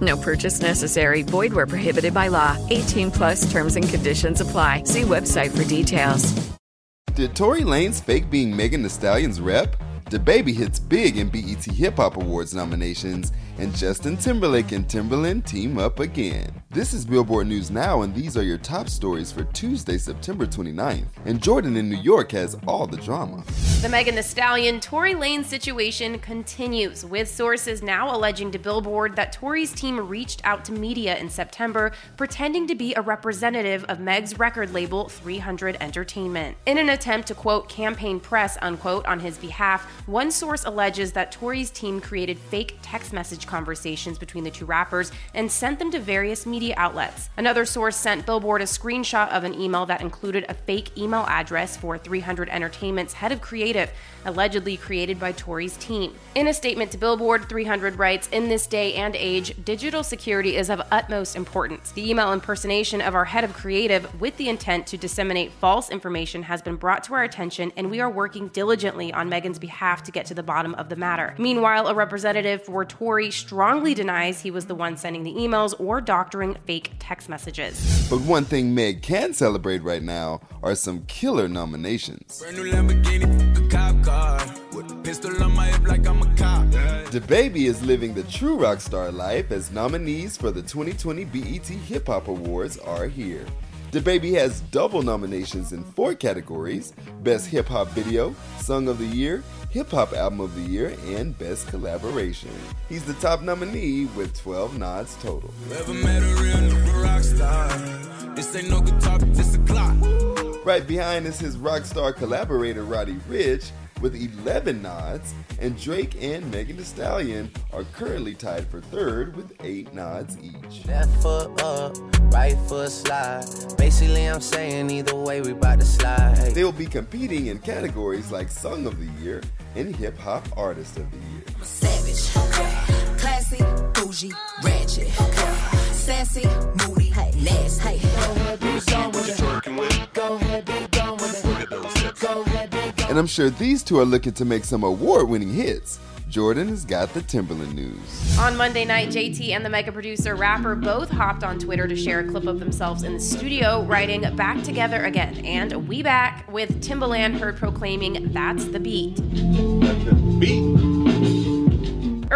No purchase necessary. Void where prohibited by law. 18 plus terms and conditions apply. See website for details. Did Tory Lanez fake being Megan Thee Stallion's rep? DaBaby hits big in BET Hip Hop Awards nominations, and Justin Timberlake and Timbaland team up again. This is Billboard News Now, and these are your top stories for Tuesday, September 29th. And Jordan in New York has all the drama. The Megan Thee Stallion Tory Lanez situation continues, with sources now alleging to Billboard that Tory's team reached out to media in September, pretending to be a representative of Meg's record label 300 Entertainment. In an attempt to quote campaign press unquote on his behalf, one source alleges that Tory's team created fake text message conversations between the two rappers and sent them to various media outlets. Another source sent Billboard a screenshot of an email that included a fake email address for 300 Entertainment's head of creative, allegedly created by Tory's team. In a statement to Billboard, 300 writes In this day and age, digital security is of utmost importance. The email impersonation of our head of creative with the intent to disseminate false information has been brought to our attention, and we are working diligently on Megan's behalf to get to the bottom of the matter. Meanwhile, a representative for Tory strongly denies he was the one sending the emails or doctoring fake text messages. But one thing Meg can celebrate right now are some killer nominations. DaBaby is living the true rock star life as nominees for the 2020 BET Hip Hop Awards are here. DaBaby has double nominations in four categories Best Hip Hop Video, Song of the Year, Hip Hop Album of the Year, and Best Collaboration. He's the top nominee with 12 nods total. Right behind is his rock star collaborator Roddy Ricch with 11 nods, and Drake and Megan Thee Stallion are currently tied for third with 8 nods each. Left foot up, right foot slide. Basically, I'm saying either way, we bout to slide. They'll be competing in categories like Song of the Year and Hip Hop Artist of the Year. Savage, classy, bougie, ratchet, sassy, moody, And I'm sure these two are looking to make some award winning hits. Jordan has got the Timbaland news. On Monday night, JT and the mega producer rapper both hopped on Twitter to share a clip of themselves in the studio writing Back Together Again. And we back with Timbaland heard proclaiming, That's the beat.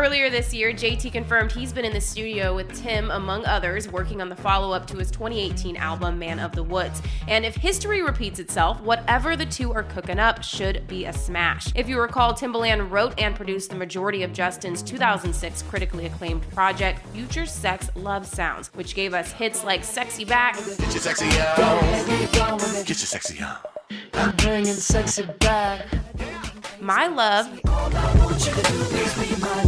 Earlier this year, JT confirmed he's been in the studio with Tim, among others, working on the follow up to his 2018 album, Man of the Woods. And if history repeats itself, whatever the two are cooking up should be a smash. If you recall, Timbaland wrote and produced the majority of Justin's 2006 critically acclaimed project, Future Sex Love Sounds, which gave us hits like Sexy Back, Get your sexy on. Get your sexy on. I'm bringing sexy back. My Love, What you to do is be my love.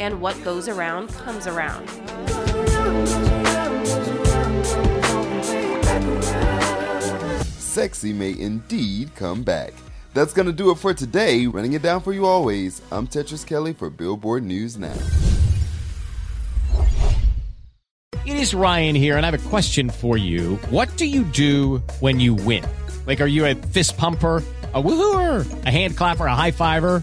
And What Goes Around Comes Around. Sexy may indeed come back. That's gonna do it for today. Running it down for you always. I'm Tetris Kelly for Billboard News Now. It is Ryan here, and I have a question for you. What do you do when you win? Like, are you a fist pumper? A woohooer, a hand clapper, a high fiver.